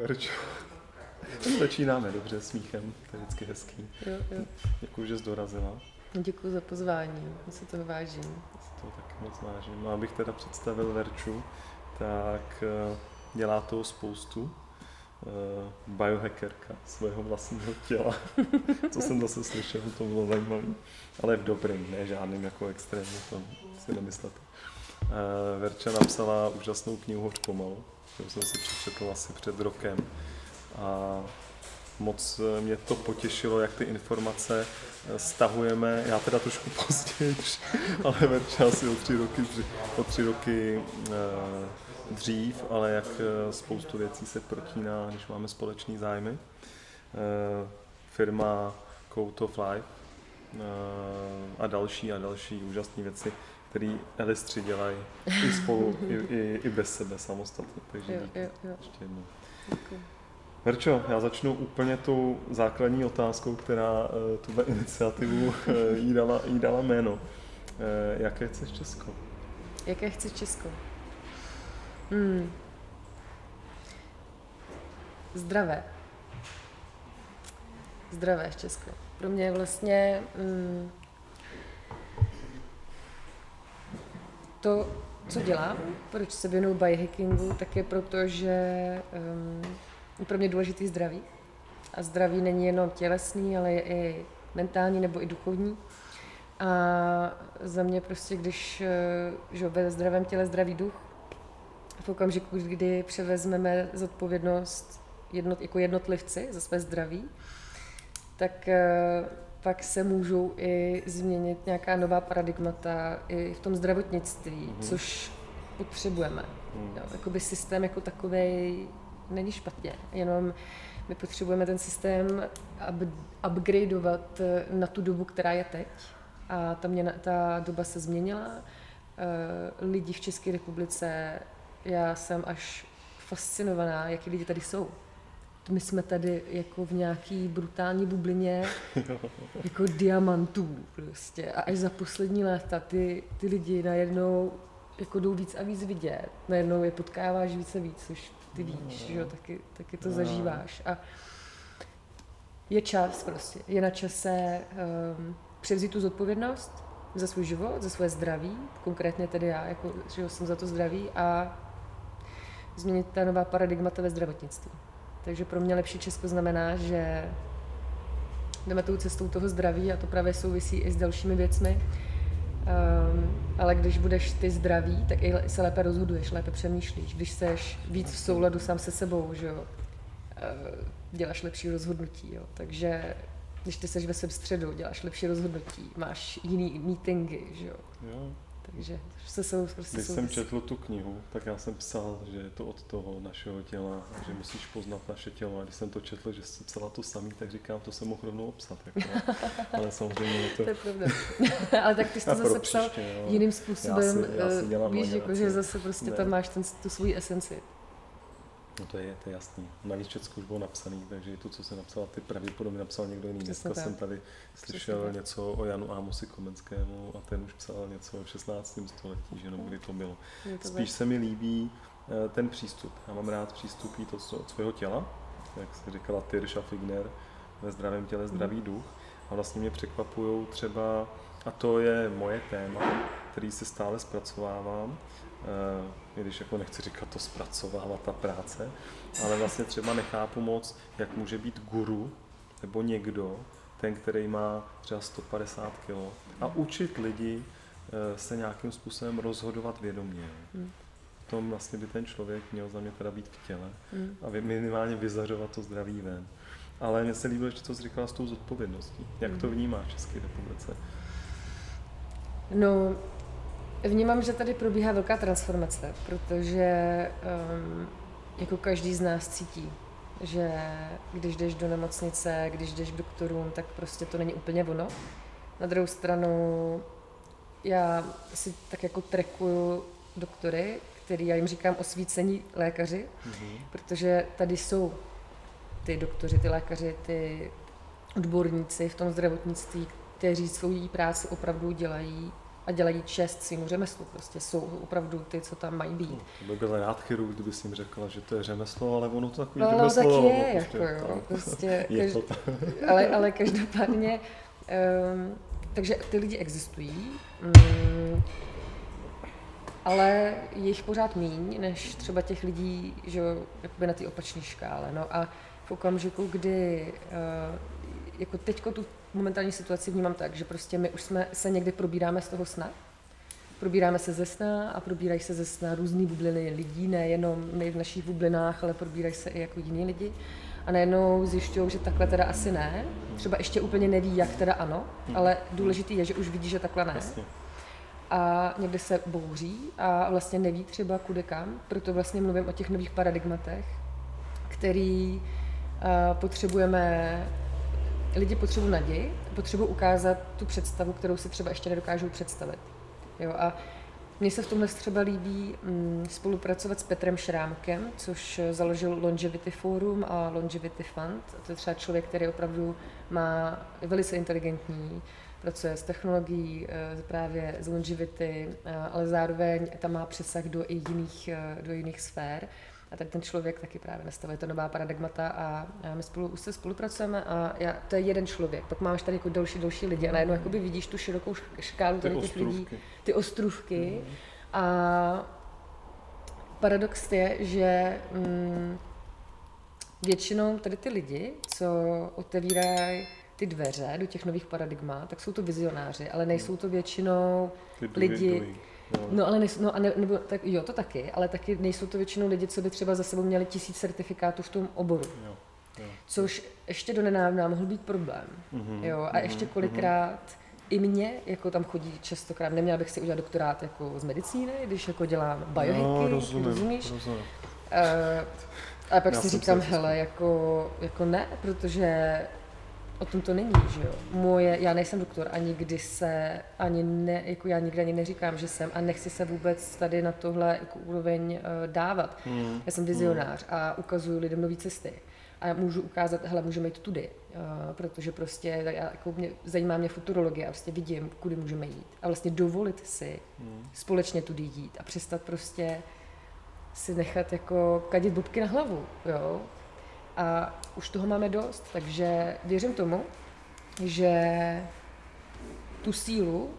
Verčo. Začínáme dobře smíchem, to je vždycky hezký. Jo, jo. Děkuji, že jsi dorazila. Děkuji za pozvání, já se toho vážím. Já to taky moc vážím. A abych teda představil Verču, tak eh, dělá toho spoustu. Eh, biohackerka svého vlastního těla. Co jsem zase slyšel, to bylo zajímavé. Ale v dobrým, ne žádným jako extrémně, to si nemyslete. Eh, Verča napsala úžasnou knihu Hoř pomalu, kterou jsem si přečetl asi před rokem. A moc eh, mě to potěšilo, jak ty informace eh, stahujeme, já teda trošku později, ale Verča asi o tři roky, o tři roky dřív, ale jak spoustu věcí se protíná, když máme společný zájmy. Firma Code of Life a další a další úžasné věci který elistři dělají i spolu, i, i, i bez sebe samostatně. Takže jo, jo, jo. ještě jednou. Verčo, já začnu úplně tu základní otázkou, která uh, tuhle iniciativu uh, jí, dala, jí dala jméno. Uh, jaké chceš Česko? Jaké chci Česko? Hmm. Zdravé. Zdravé Česko. Pro mě vlastně hmm, to, co dělám, proč se věnuju biohackingu, tak je proto, že um, pro mě důležitý zdraví. A zdraví není jenom tělesný, ale je i mentální nebo i duchovní. A za mě prostě, když eh, že ve zdravém těle zdravý duch, v okamžiku, kdy převezmeme zodpovědnost jednot, jako jednotlivci za své zdraví, tak eh, pak se můžou i změnit nějaká nová paradigmata i v tom zdravotnictví, mm-hmm. což potřebujeme. Mm. Jo, jakoby systém jako takový není špatně, jenom my potřebujeme ten systém up, upgradeovat na tu dobu, která je teď. A ta, mě, ta doba se změnila. Eh, lidi v České republice, já jsem až fascinovaná, jaký lidi tady jsou my jsme tady jako v nějaký brutální bublině jako diamantů prostě. A až za poslední léta ty, ty lidi najednou jako jdou víc a víc vidět. Najednou je potkáváš víc a víc, což ty víš, no, že jo, taky, taky to no. zažíváš. A je čas prostě, je na čase um, převzít tu zodpovědnost za svůj život, za svoje zdraví, konkrétně tedy já, jako, že jsem za to zdraví a změnit ta nová paradigmata ve zdravotnictví. Takže pro mě lepší Česko znamená, že jdeme tou cestou toho zdraví a to právě souvisí i s dalšími věcmi. Um, ale když budeš ty zdravý, tak i se lépe rozhoduješ, lépe přemýšlíš. Když seš víc v souladu sám se sebou, že jo, uh, děláš lepší rozhodnutí, jo. Takže když ty seš ve svém středu, děláš lepší rozhodnutí, máš jiný meetingy, že jo. jo. Takže se jsou prostě Když jsem četl tu knihu, tak já jsem psal, že je to od toho našeho těla že musíš poznat naše tělo. A když jsem to četl, že jsem psala to samý, tak říkám, to jsem mohl rovnou obsat. Jako. Ale samozřejmě je to... to je pravda. Ale tak ty jsi to zase psal příště, jiným způsobem. Já si, já si víš, jako, že zase prostě ne. tam máš ten, tu svoji esenci. No to je, to je jasný. Navíc všechno už bylo napsané, takže to, co se napsala, ty pravděpodobně napsal někdo jiný. Dneska jsem tady slyšel něco o Janu Amosi Komenskému a ten už psal něco v 16. století, že jenom kdy to bylo. To Spíš se mi líbí eh, ten přístup. Já mám rád přístup to od svého těla, jak se říkala Tyrša Figner, ve zdravém těle zdravý mm. duch. A vlastně mě překvapují třeba, a to je moje téma, který se stále zpracovávám, i když jako nechci říkat to zpracovávat ta práce, ale vlastně třeba nechápu moc, jak může být guru nebo někdo, ten, který má třeba 150 kg a učit lidi eh, se nějakým způsobem rozhodovat vědomě. Hmm. V tom vlastně by ten člověk měl za mě teda být v těle hmm. a minimálně vyzařovat to zdraví ven. Ale mně se líbilo ještě, co jsi říkala s tou zodpovědností. Jak to hmm. vnímáš v České republice? No, Vnímám, že tady probíhá velká transformace, protože um, jako každý z nás cítí, že když jdeš do nemocnice, když jdeš k doktorům, tak prostě to není úplně ono. Na druhou stranu já si tak jako trekuju doktory, který já jim říkám osvícení lékaři, mm-hmm. protože tady jsou ty doktoři, ty lékaři, ty odborníci v tom zdravotnictví, kteří svou práci opravdu dělají a dělají čest svým řemeslu. Prostě jsou opravdu ty, co tam mají být. No, to by byl rád chirurg, kdyby si jim řekla, že to je řemeslo, ale ono to takový no, řemeslo. No, tak je, prostě, jako jo, prostě, je to ale, ale každopádně, um, takže ty lidi existují, um, ale je jich pořád míň, než třeba těch lidí, že jakoby na té opačné škále. No a v okamžiku, kdy uh, jako teďko tu momentální situaci vnímám tak, že prostě my už jsme se někdy probíráme z toho sna, probíráme se ze sna a probírají se ze sna různý bubliny lidí, nejenom my v našich bublinách, ale probírají se i jako jiní lidi. A najednou zjišťují, že takhle teda asi ne. Třeba ještě úplně neví, jak teda ano, ale důležitý je, že už vidí, že takhle ne. A někdy se bouří a vlastně neví třeba kudy kam. Proto vlastně mluvím o těch nových paradigmatech, který uh, potřebujeme lidi potřebují naději, potřebují ukázat tu představu, kterou si třeba ještě nedokážou představit. Jo, a mně se v tomhle třeba líbí mm, spolupracovat s Petrem Šrámkem, což založil Longevity Forum a Longevity Fund. A to je třeba člověk, který opravdu má, velice inteligentní, pracuje s technologií, eh, právě z longevity, eh, ale zároveň tam má přesah do i jiných, eh, do jiných sfér. A tak ten člověk taky právě nastavuje to nová paradigmata a, my spolu už se spolupracujeme a já, to je jeden člověk. Pak máš tady jako další, další lidi a najednou jakoby vidíš tu širokou škálu tady těch lidí, ty ostrůvky. Mm. A paradox je, že mm, většinou tady ty lidi, co otevírají ty dveře do těch nových paradigmat, tak jsou to vizionáři, ale nejsou to většinou lidi, No, ale nejsou, no a ne, nebo, tak, jo, to taky, ale taky nejsou to většinou lidi, co by třeba za sebou měli tisíc certifikátů v tom oboru. Jo, jo. Což ještě do nedávna mohl být problém. Mm-hmm, jo, a mm-hmm, ještě kolikrát mm-hmm. i mě, jako tam chodí častokrát, neměla bych si udělat doktorát jako z medicíny, když jako dělám biohacky, no, rozumím, rozumíš? Rozumím. Uh, a pak Já si říkám, hele, jako, jako ne, protože o tom to není, že jo. Moje, já nejsem doktor a nikdy se, ani ne, jako já nikdy ani neříkám, že jsem a nechci se vůbec tady na tohle jako úroveň uh, dávat. Mm. Já jsem vizionář mm. a ukazuju lidem nové cesty. A já můžu ukázat, hele, můžeme jít tudy, uh, protože prostě já, jako mě, zajímá mě futurologie a prostě vidím, kudy můžeme jít. A vlastně dovolit si mm. společně tudy jít a přestat prostě si nechat jako kadit bubky na hlavu, jo. A už toho máme dost, takže věřím tomu, že tu sílu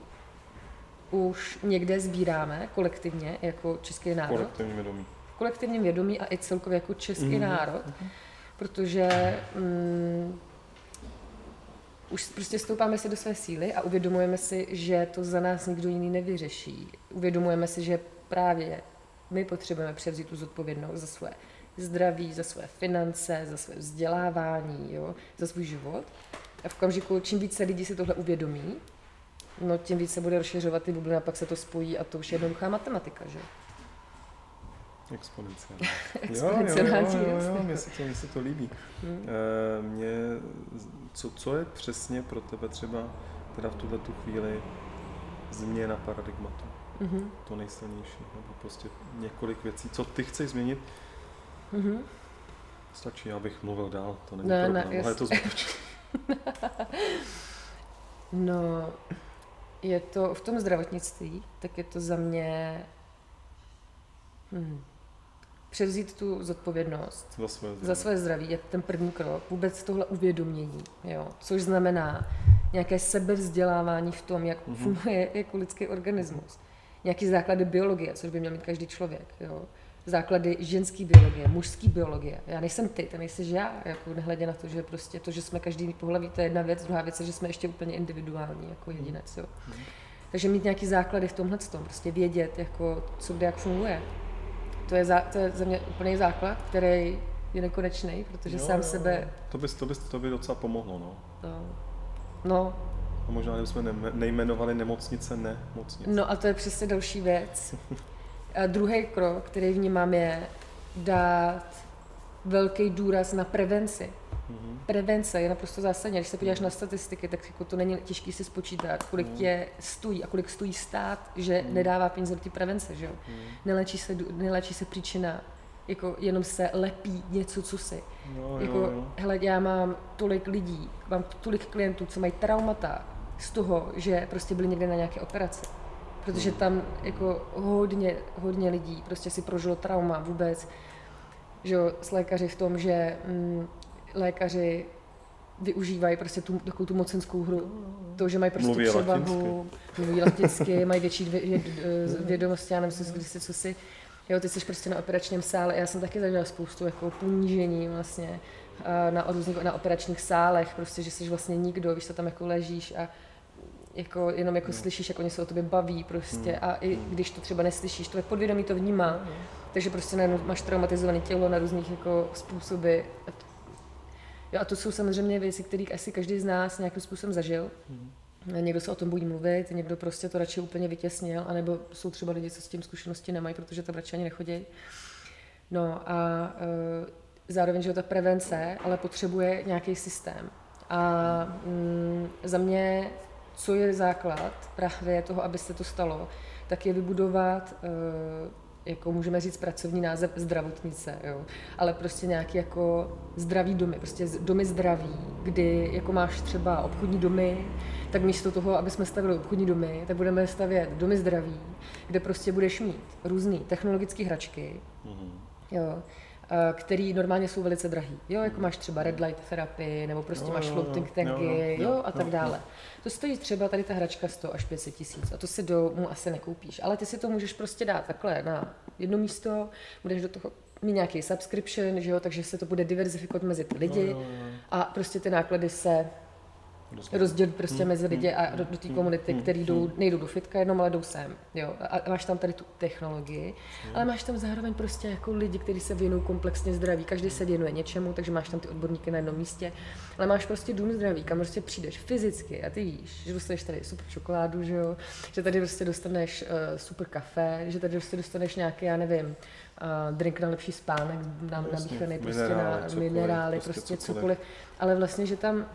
už někde sbíráme kolektivně jako český národ. Kolektivní vědomí. V kolektivním vědomí a i celkově jako český mm-hmm. národ, mm-hmm. protože mm, už prostě stoupáme si do své síly a uvědomujeme si, že to za nás nikdo jiný nevyřeší. Uvědomujeme si, že právě my potřebujeme převzít tu zodpovědnost za své zdraví, za své finance, za své vzdělávání, jo, za svůj život. A v okamžiku, čím více lidí si tohle uvědomí, no tím více se bude rozšiřovat ty bubliny a pak se to spojí a to už je jednoduchá matematika, že? Exponenciální. Exponenciální, jo, jo, jo, jo, jo, mně se to, mně se to líbí. Hmm. E, mě, co, co je přesně pro tebe třeba teda v tuhle tu chvíli změna paradigmatu? Mm-hmm. To nejsilnější, nebo prostě několik věcí. Co ty chceš změnit, Mm-hmm. Stačí, abych mluvil dál, to není ne, problém, ne, ale je to zbytečné. no, je to v tom zdravotnictví, tak je to za mě hmm, převzít tu zodpovědnost za své zdraví, za své zdraví je ten první krok, vůbec tohle uvědomění, jo, což znamená nějaké sebevzdělávání v tom, jak mm-hmm. funguje jako lidský organismus, nějaký základy biologie, což by měl mít každý člověk, jo základy ženské biologie, mužské biologie. Já nejsem ty, to nejsi já, jako nehledě na to, že prostě to, že jsme každý pohlaví, to je jedna věc, druhá věc je, že jsme ještě úplně individuální jako jedinec. Jo. Mm. Takže mít nějaký základy v tomhle tom, prostě vědět, jako, co kde jak funguje. To je, za, to je za mě úplný základ, který je nekonečný, protože jo, sám sebe... To by, to, by, to by docela pomohlo, no. No. no. A možná ne, nejmenovali nemocnice nemocnice. No a to je přesně další věc. A druhý krok, který vnímám, je dát velký důraz na prevenci. Mm-hmm. Prevence je naprosto zásadní. Když se podíváš na statistiky, tak jako to není těžké si spočítat, kolik mm. tě stojí a kolik stojí stát, že mm. nedává peníze do té prevence. Že jo? Mm. Nelečí, se, nelečí se příčina, jako jenom se lepí něco, co si. No, jako, jo, jo. hele, já mám tolik lidí, mám tolik klientů, co mají traumata z toho, že prostě byli někde na nějaké operaci protože tam jako hodně, hodně lidí prostě si prožilo trauma vůbec, že jo, s lékaři v tom, že mm, lékaři využívají prostě tu, takovou tu mocenskou hru. To, že mají prostě Mluví převahu, mluví latinsky, mají větší dvě, vě, vědomosti, já nevím, co, si, co si, jo, ty jsi prostě na operačním sále, já jsem taky zažila spoustu jako ponížení vlastně na, různých, na operačních sálech, prostě, že jsi vlastně nikdo, víš, co tam jako ležíš a jako, jenom jako no. slyšíš, jak oni se o tobě baví prostě hmm. a i když to třeba neslyšíš, to podvědomí to vnímá, hmm. takže prostě najednou máš traumatizované tělo na různých jako způsoby. Jo, a to jsou samozřejmě věci, které asi každý z nás nějakým způsobem zažil. Hmm. Někdo se o tom bojí mluvit, někdo prostě to radši úplně vytěsnil, anebo jsou třeba lidi, co s tím zkušenosti nemají, protože tam radši ani nechodí. No a e, zároveň, že ta prevence, ale potřebuje nějaký systém. A mm, za mě, co je základ právě toho, aby se to stalo, tak je vybudovat e, jako můžeme říct pracovní název zdravotnice, jo. ale prostě nějaký jako zdravý domy, prostě domy zdraví, kdy jako máš třeba obchodní domy, tak místo toho, aby jsme stavili obchodní domy, tak budeme stavět domy zdraví, kde prostě budeš mít různé technologické hračky, mm-hmm. jo, Eh, který normálně jsou velice drahý. Jo, jako máš třeba red light terapii, nebo prostě jo, máš floating tanky, jo, jo, a tak dále. To stojí třeba tady ta hračka 100 až 500 tisíc a to si domů asi nekoupíš. Ale ty si to můžeš prostě dát takhle na jedno místo, budeš do toho mít nějaký subscription, že jo, takže se to bude diverzifikovat mezi ty lidi a prostě ty náklady se rozdělit prostě hmm. mezi lidi a do, do té hmm. komunity, hmm. který jdou, nejdou do fitka jenom, ale jdou sem. Jo. A máš tam tady tu technologii, ale máš tam zároveň prostě jako lidi, kteří se věnují komplexně zdraví. Každý se věnuje něčemu, takže máš tam ty odborníky na jednom místě. Ale máš prostě dům zdraví, kam prostě přijdeš fyzicky a ty víš, že dostaneš tady super čokoládu, že jo, že tady prostě dostaneš uh, super kafe, že tady prostě dostaneš nějaký, já nevím, uh, drink na lepší spánek, na, namíchaný prostě na minerály, prostě, prostě cokoliv. cokoliv. Ale vlastně, že tam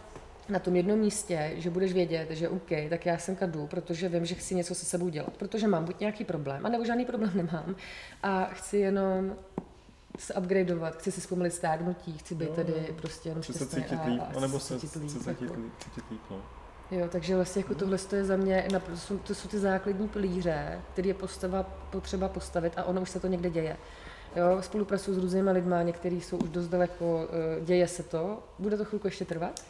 na tom jednom místě, že budeš vědět, že OK, tak já sem jdu, protože vím, že chci něco se sebou dělat, protože mám buď nějaký problém, anebo žádný problém nemám a chci jenom se upgradeovat, chci si zpomalit stárnutí, chci být jo, tady prostě jenom se cítit líp, a, anebo se cítit líp, cítit, cítit líp no. Jo, takže vlastně jako tohle je za mě, to jsou ty základní pilíře, které je postava, potřeba postavit a ono už se to někde děje. Jo, spolupracuji s různými lidmi, někteří jsou už dost daleko, eh, děje se to, bude to chvilku ještě trvat,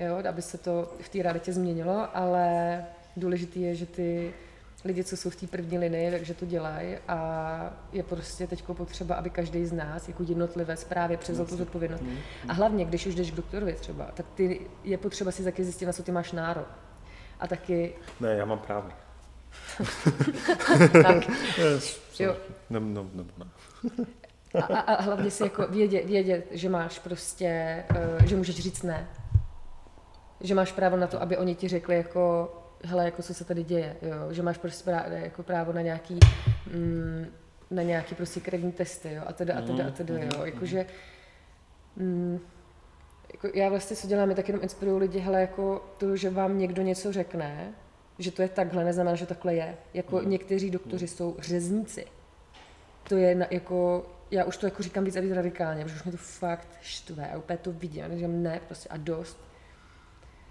jo, aby se to v té realitě změnilo, ale důležité je, že ty lidi, co jsou v té první linii, takže to dělají a je prostě teď potřeba, aby každý z nás jako jednotlivec právě převzal tu zodpovědnost. Mm, mm. A hlavně, když už jdeš k doktorovi třeba, tak ty je potřeba si taky zjistit, na co ty máš nárok. A taky... Ne, já mám právě. tak. Yes, jo. No, no, no, no. a, a, a hlavně si jako vědět, vědět, že máš prostě, uh, že můžeš říct ne že máš právo na to, aby oni ti řekli jako, hele, jako co se tady děje, jo? že máš prostě právo, jako právo na nějaký, mm, na nějaký prostě krevní testy, jo, a teda, a teda, a teda, jo, mhm. jakože, mm, jako já vlastně, co dělám, je tak jenom inspiruju lidi, hele, jako to, že vám někdo něco řekne, že to je takhle, neznamená, že takhle je. Jako mm. někteří doktoři mm. jsou řezníci. To je na, jako, já už to jako říkám víc a víc radikálně, protože už mě to fakt štve a úplně to vidím, že ne, prostě a dost.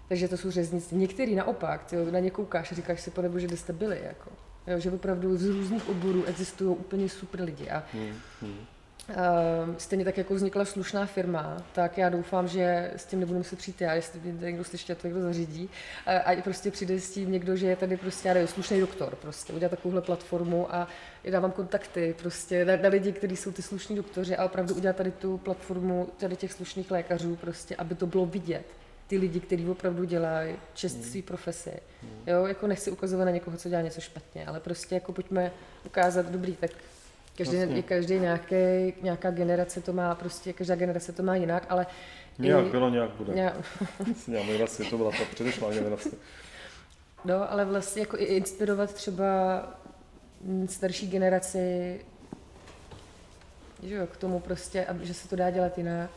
Takže to jsou řeznictví. Některý naopak, tyjo, na ně koukáš a říkáš si, pane bože, kde jste byli. Jako. Jo, že opravdu z různých oborů existují úplně super lidi. A, hmm, hmm. Uh, stejně tak, jako vznikla slušná firma, tak já doufám, že s tím nebudu muset přijít já, jestli mě někdo slyší, to někdo zařídí. A, a prostě přijde s tím někdo, že je tady prostě, já nevím, slušný doktor, prostě udělat takovouhle platformu a já dávám kontakty prostě na, na lidi, kteří jsou ty slušní doktoři a opravdu udělat tady tu platformu tady těch slušných lékařů, prostě, aby to bylo vidět ty lidi, kteří opravdu dělají čest mm. své profesi. Mm. Jo, jako nechci ukazovat na někoho, co dělá něco špatně, ale prostě jako pojďme ukázat dobrý, tak každý, vlastně. každý nějaký, nějaká generace to má, prostě každá generace to má jinak, ale Nějak i, bylo, nějak bude. Nějak... vlastně, to byla ta předešlá generace. No, ale vlastně jako i inspirovat třeba starší generaci že jo, k tomu prostě, že se to dá dělat jinak,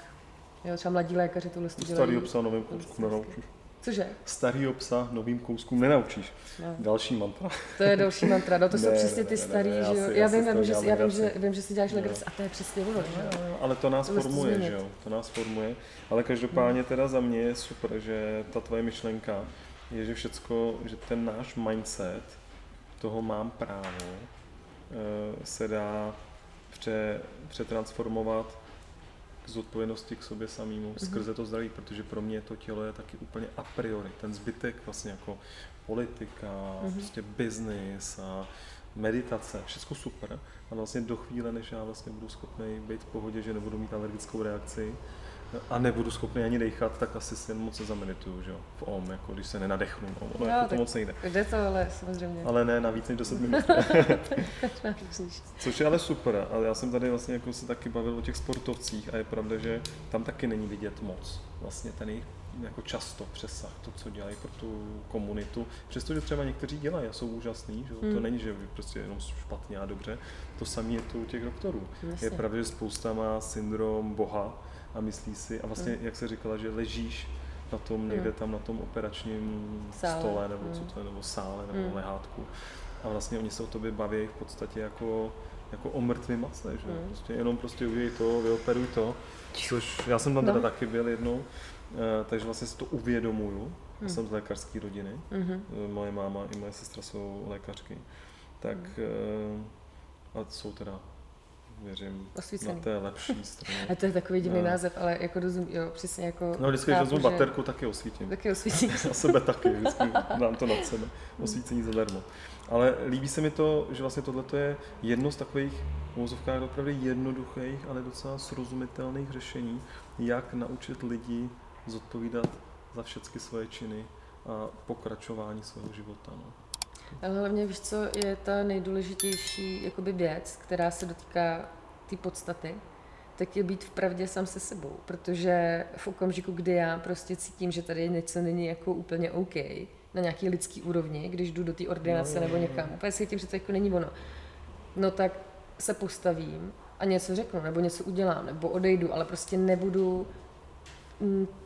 Jo, třeba mladí lékaři tohle dělají. Starý psa novým kouskům nenaučíš. Cože? Starý psa novým kouskům nenaučíš. No. Další mantra. To je další mantra, no to ne, jsou přesně ty ne, starý, ne, ne, že jo. Já, vím, já, vím, že, já vím, že, vím, že si děláš legraci a to je přesně ono, že jo. Ale to nás to formuje, že jo. To nás formuje. Ale každopádně hmm. teda za mě je super, že ta tvoje myšlenka je, že všecko, že ten náš mindset toho mám právo, se dá pře, přetransformovat k zodpovědnosti k sobě samému mm-hmm. skrze to zdraví, protože pro mě to tělo je taky úplně a priori. Ten zbytek vlastně jako politika, mm-hmm. prostě business a meditace, všechno super, ale vlastně do chvíle, než já vlastně budu schopný být v pohodě, že nebudu mít alergickou reakci, a nebudu schopný ani dechat, tak asi si moc se zamedituju, že jo, v OM, jako když se nenadechnu, no, no jako to moc nejde. Jde to, ale samozřejmě. Ale ne na víc než 10 minut. Což je ale super, ale já jsem tady vlastně jako se taky bavil o těch sportovcích a je pravda, že tam taky není vidět moc. Vlastně ten jejich jako často přesah, to, co dělají pro tu komunitu. Přestože třeba někteří dělají a jsou úžasní, že? Hmm. to není, že prostě jenom špatně a dobře. To samé je to u těch doktorů. Vlastně. Je pravda, že spousta má syndrom Boha, a myslí si, a vlastně, mm. jak se říkala, že ležíš na tom někde mm. tam na tom operačním sále. stole, nebo mm. co to je, nebo sále, nebo mm. lehátku. A vlastně oni se o tobě baví v podstatě jako, jako o mrtvém masle, že? Mm. Prostě jenom prostě udělej to, vyoperuj to, což já jsem tam no. teda taky byl jednou, eh, takže vlastně si to uvědomuju. Mm. Jsem z lékařské rodiny, mm-hmm. moje máma i moje sestra jsou lékařky, tak mm. a jsou teda věřím Osvícený. na té lepší straně. A to je takový divný no. název, ale jako rozum, jo, přesně jako... No vždycky, když vezmu že... baterku, taky osvítím. Taky osvítím. A sebe taky, vždycky dám to nad sebe. Osvícení zadarmo. Ale líbí se mi to, že vlastně tohle je jedno z takových v opravdu jednoduchých, ale docela srozumitelných řešení, jak naučit lidi zodpovídat za všechny svoje činy a pokračování svého života. No. Ale hlavně víš, co je ta nejdůležitější jakoby věc, která se dotýká té podstaty, tak je být v pravdě sám se sebou. Protože v okamžiku, kdy já prostě cítím, že tady něco není jako úplně OK, na nějaký lidský úrovni, když jdu do té ordinace no, nebo někam, úplně cítím, že to jako není ono, no tak se postavím a něco řeknu, nebo něco udělám, nebo odejdu, ale prostě nebudu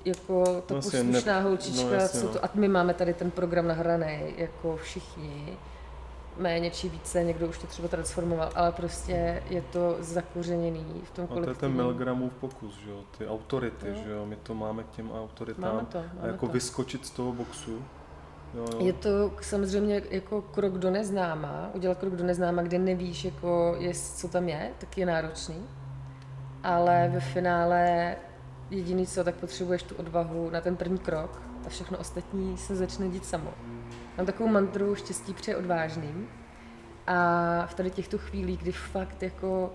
jako ta no, poslušná ne... holčička, no, jasně, co to, no. a my máme tady ten program nahraný, jako všichni, méně či více, někdo už to třeba transformoval, ale prostě je to zakořeněný v tom kolektivu. A to je ten Milgramův pokus, že jo, ty autority, jo. že jo, my to máme k těm autoritám máme to, máme a jako to. vyskočit z toho boxu. Jo, jo. Je to samozřejmě jako krok do neznáma, udělat krok do neznáma, kde nevíš, jako je, co tam je, tak je náročný, ale ve finále jediný co, tak potřebuješ tu odvahu na ten první krok a všechno ostatní se začne dít samo. Mám takovou mantru štěstí pře odvážným a v tady těchto chvílích, kdy fakt jako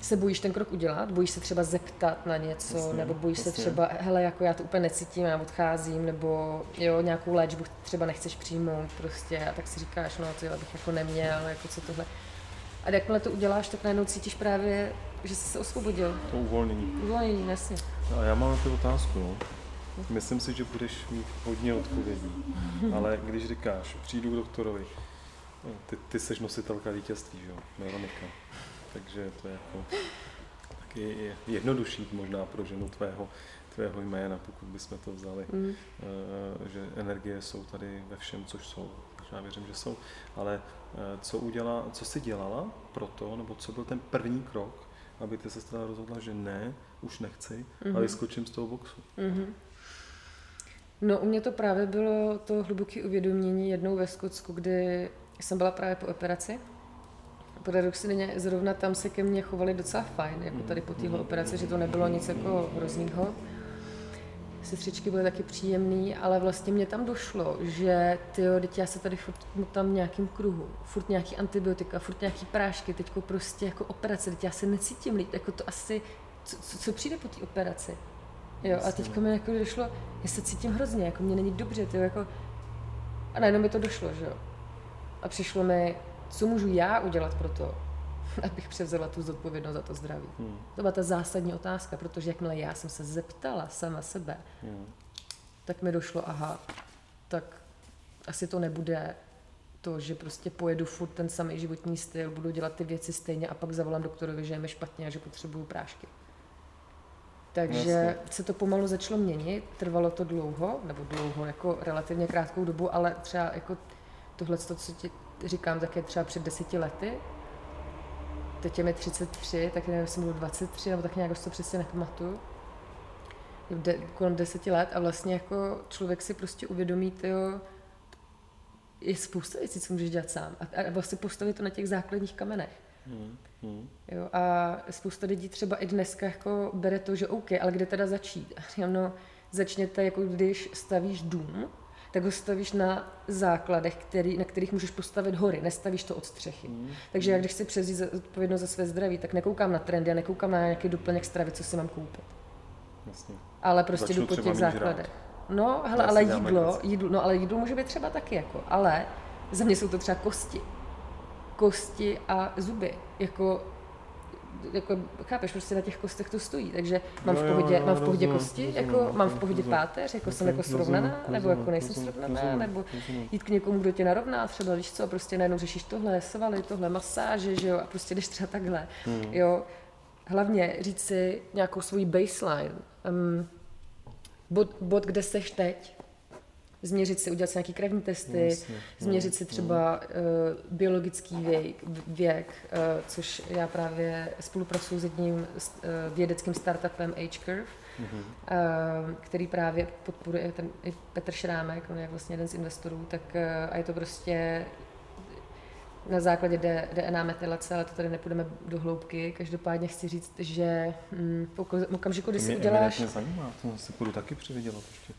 se bojíš ten krok udělat, bojíš se třeba zeptat na něco, jasně, nebo bojíš jasně. se třeba, hele, jako já to úplně necítím, já odcházím, nebo jo, nějakou léčbu třeba nechceš přijmout prostě a tak si říkáš, no to jo, bych jako neměl, jako co tohle. A jakmile to uděláš, tak najednou cítíš právě, že jsi se osvobodil. To uvolnění. Uvolnění, jasně. No a já mám na tu otázku. No. Myslím si, že budeš mít hodně odpovědí, ale když říkáš, přijdu k doktorovi, no, ty, ty seš nositelka vítězství, že jo, Veronika. Takže to je jako taky jednodušší možná pro ženu tvého, tvého jména, pokud bychom to vzali, mm. že energie jsou tady ve všem, což jsou já věřím, že jsou, ale eh, co, udělá, co jsi dělala pro to, nebo co byl ten první krok, aby ty se teda rozhodla, že ne, už nechci, mm-hmm. ale mhm. vyskočím z toho boxu. Mm-hmm. No u mě to právě bylo to hluboké uvědomění jednou ve Skotsku, kdy jsem byla právě po operaci. Paradoxně zrovna tam se ke mně chovali docela fajn, jako tady po téhle mhm. operaci, že to nebylo nic jako hroznýho sestřičky byly taky příjemný, ale vlastně mě tam došlo, že ty teď já se tady furt tam nějakým kruhu, furt nějaký antibiotika, furt nějaký prášky, teďko prostě jako operace, teď já se necítím líp, jako to asi, co, co, co přijde po té operaci. Jo, a teďko mi jako došlo, já se cítím hrozně, jako mě není dobře, tyjo, jako, a najednou mi to došlo, že jo. A přišlo mi, co můžu já udělat pro to, abych převzala tu zodpovědnost za to zdraví. Hmm. To byla ta zásadní otázka, protože jakmile já jsem se zeptala sama sebe, hmm. tak mi došlo, aha, tak asi to nebude to, že prostě pojedu furt ten samý životní styl, budu dělat ty věci stejně a pak zavolám doktorovi, že je mi špatně a že potřebuju prášky. Takže Jasně. se to pomalu začalo měnit, trvalo to dlouho, nebo dlouho, jako relativně krátkou dobu, ale třeba jako tohle, co ti říkám, tak je třeba před deseti lety, teď je mi 33, tak nevím, jestli budu 23, nebo tak nějak už to přesně nepamatuju. De, kolem deseti let a vlastně jako člověk si prostě uvědomí, tyjo, je spousta věcí, co můžeš dělat sám. A, a vlastně postavit to na těch základních kamenech. Hmm. Hmm. Jo, a spousta lidí třeba i dneska jako bere to, že OK, ale kde teda začít? No, začněte, jako když stavíš dům, tak ho stavíš na základech, který, na kterých můžeš postavit hory, nestavíš to od střechy. Mm. Takže já když si přezít odpovědnost za své zdraví, tak nekoukám na trendy a nekoukám na nějaký doplněk stravy, co si mám koupit. Jasně. Ale prostě Začnu jdu po těch základech. No, hele, ale jídlo, jídlo, no ale jídlo může být třeba taky jako, ale za mě jsou to třeba kosti. Kosti a zuby. Jako jako, chápeš, prostě na těch kostech to stojí, takže mám v pohodě, mám v pohodě kosti, jako mám v pohodě páteř, jako jsem jako srovnaná, nebo jako nejsem srovnaná, nebo jít k někomu, kdo tě narovná, třeba víš co, prostě najednou řešíš tohle, svaly, tohle, masáže, že jo, a prostě jdeš třeba takhle, hmm. jo. Hlavně říct si nějakou svoji baseline, um, bod, bod, kde seš teď, změřit si, udělat si nějaký krevní testy, Jasně, změřit si třeba uh, biologický věk, věk uh, což já právě spolupracuji s jedním uh, vědeckým startupem Age Curve, mm-hmm. uh, který právě podporuje ten i Petr Šrámek, on je vlastně jeden z investorů, tak uh, a je to prostě na základě DNA metylace, ale to tady nepůjdeme do hloubky. Každopádně chci říct, že mm, v okamžiku, kdy si uděláš... Mě zajímá, to si půjdu taky přivydělat ještě.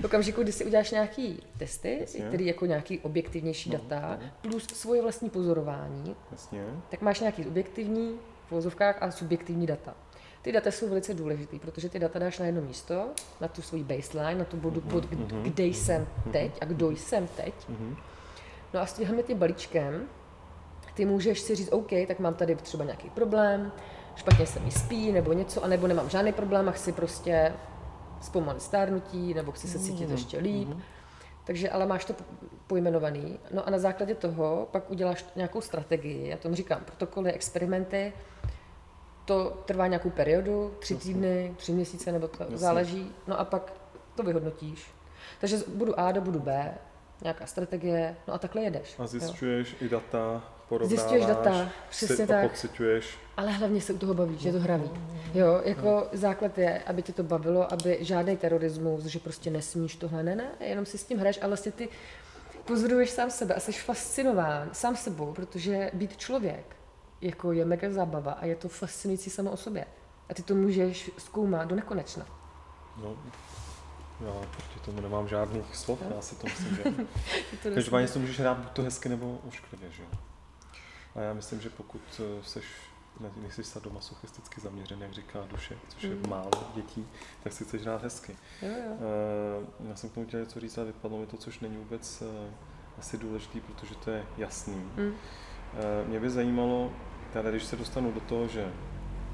V okamžiku, kdy si uděláš nějaký testy, Jasně. který jako nějaký objektivnější no, data, no. plus svoje vlastní pozorování, Jasně. tak máš nějaký objektivní v vozovkách a subjektivní data. Ty data jsou velice důležité, protože ty data dáš na jedno místo, na tu svoji baseline, na tu bodu, bod, mm-hmm. kde jsem mhm. teď a kdo jsem teď. Mm-hmm No a s tímhle tím balíčkem ty můžeš si říct, OK, tak mám tady třeba nějaký problém, špatně se mi spí nebo něco, anebo nemám žádný problém a chci prostě zpomalit stárnutí, nebo chci se cítit mm-hmm. ještě líp. Mm-hmm. Takže ale máš to pojmenovaný. No a na základě toho pak uděláš nějakou strategii. Já tomu říkám protokoly, experimenty. To trvá nějakou periodu, tři týdny, tři měsíce, nebo to Jasně. záleží. No a pak to vyhodnotíš. Takže budu A do budu B, nějaká strategie, no a takhle jedeš. A zjišťuješ jo. i data, porovnáváš, Zjišťuješ data, přesně tak. pocituješ. Ale hlavně se u toho bavíš, že je to hraví. Jo, jako no. základ je, aby tě to bavilo, aby žádný terorismus, že prostě nesmíš tohle, ne, ne, jenom si s tím hraješ, ale vlastně ty pozoruješ sám sebe a jsi fascinován sám sebou, protože být člověk jako je mega zábava a je to fascinující samo o sobě. A ty to můžeš zkoumat do nekonečna. No, já proti tomu nemám žádných slov, já si to myslím, že... Každopádně si můžeš hrát buď to hezky nebo ošklivě, že A já myslím, že pokud eh, seš, ne, nejsi sadomasochisticky zaměřen, jak říká duše, což je mm. málo dětí, tak si chceš hrát hezky. Jo, jo. Uh, já jsem k tomu chtěl něco říct, ale vypadlo mi to, což není vůbec uh, asi důležitý, protože to je jasný. Mm. Mě by zajímalo, teda když se dostanu do toho, že